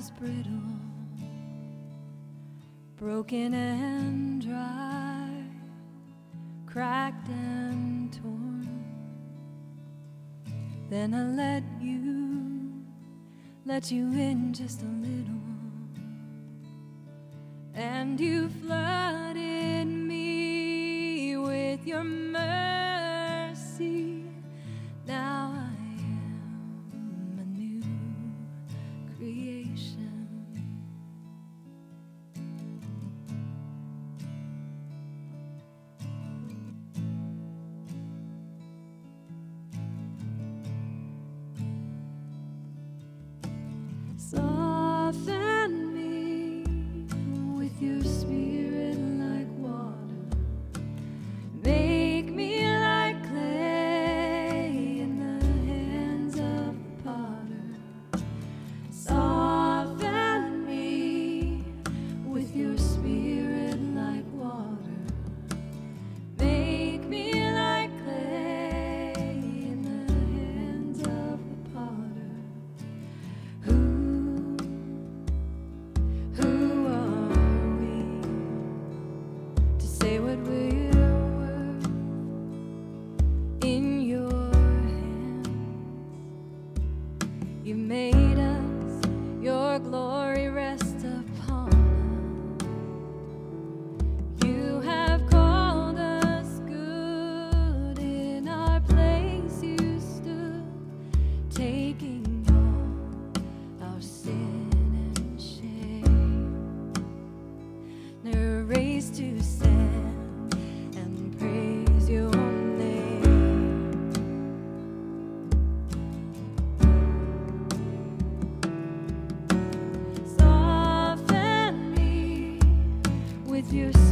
was brittle, broken and dry, cracked and torn. Then I let you, let you in just a little, and you flooded. creation. you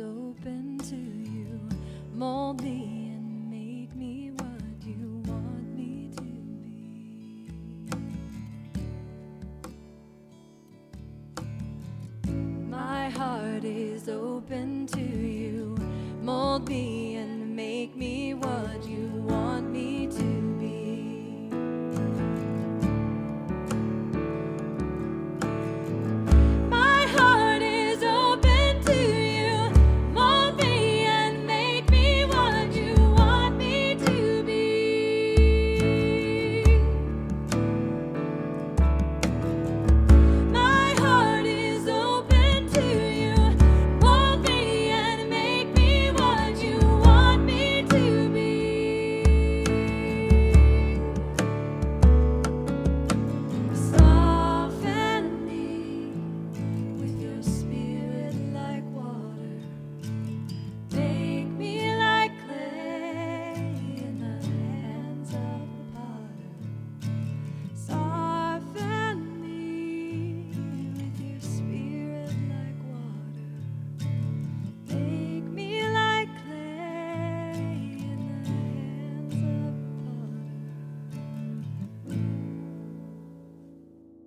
open to you. Mold me and make me what you want me to be. My heart is open to you. Mold me.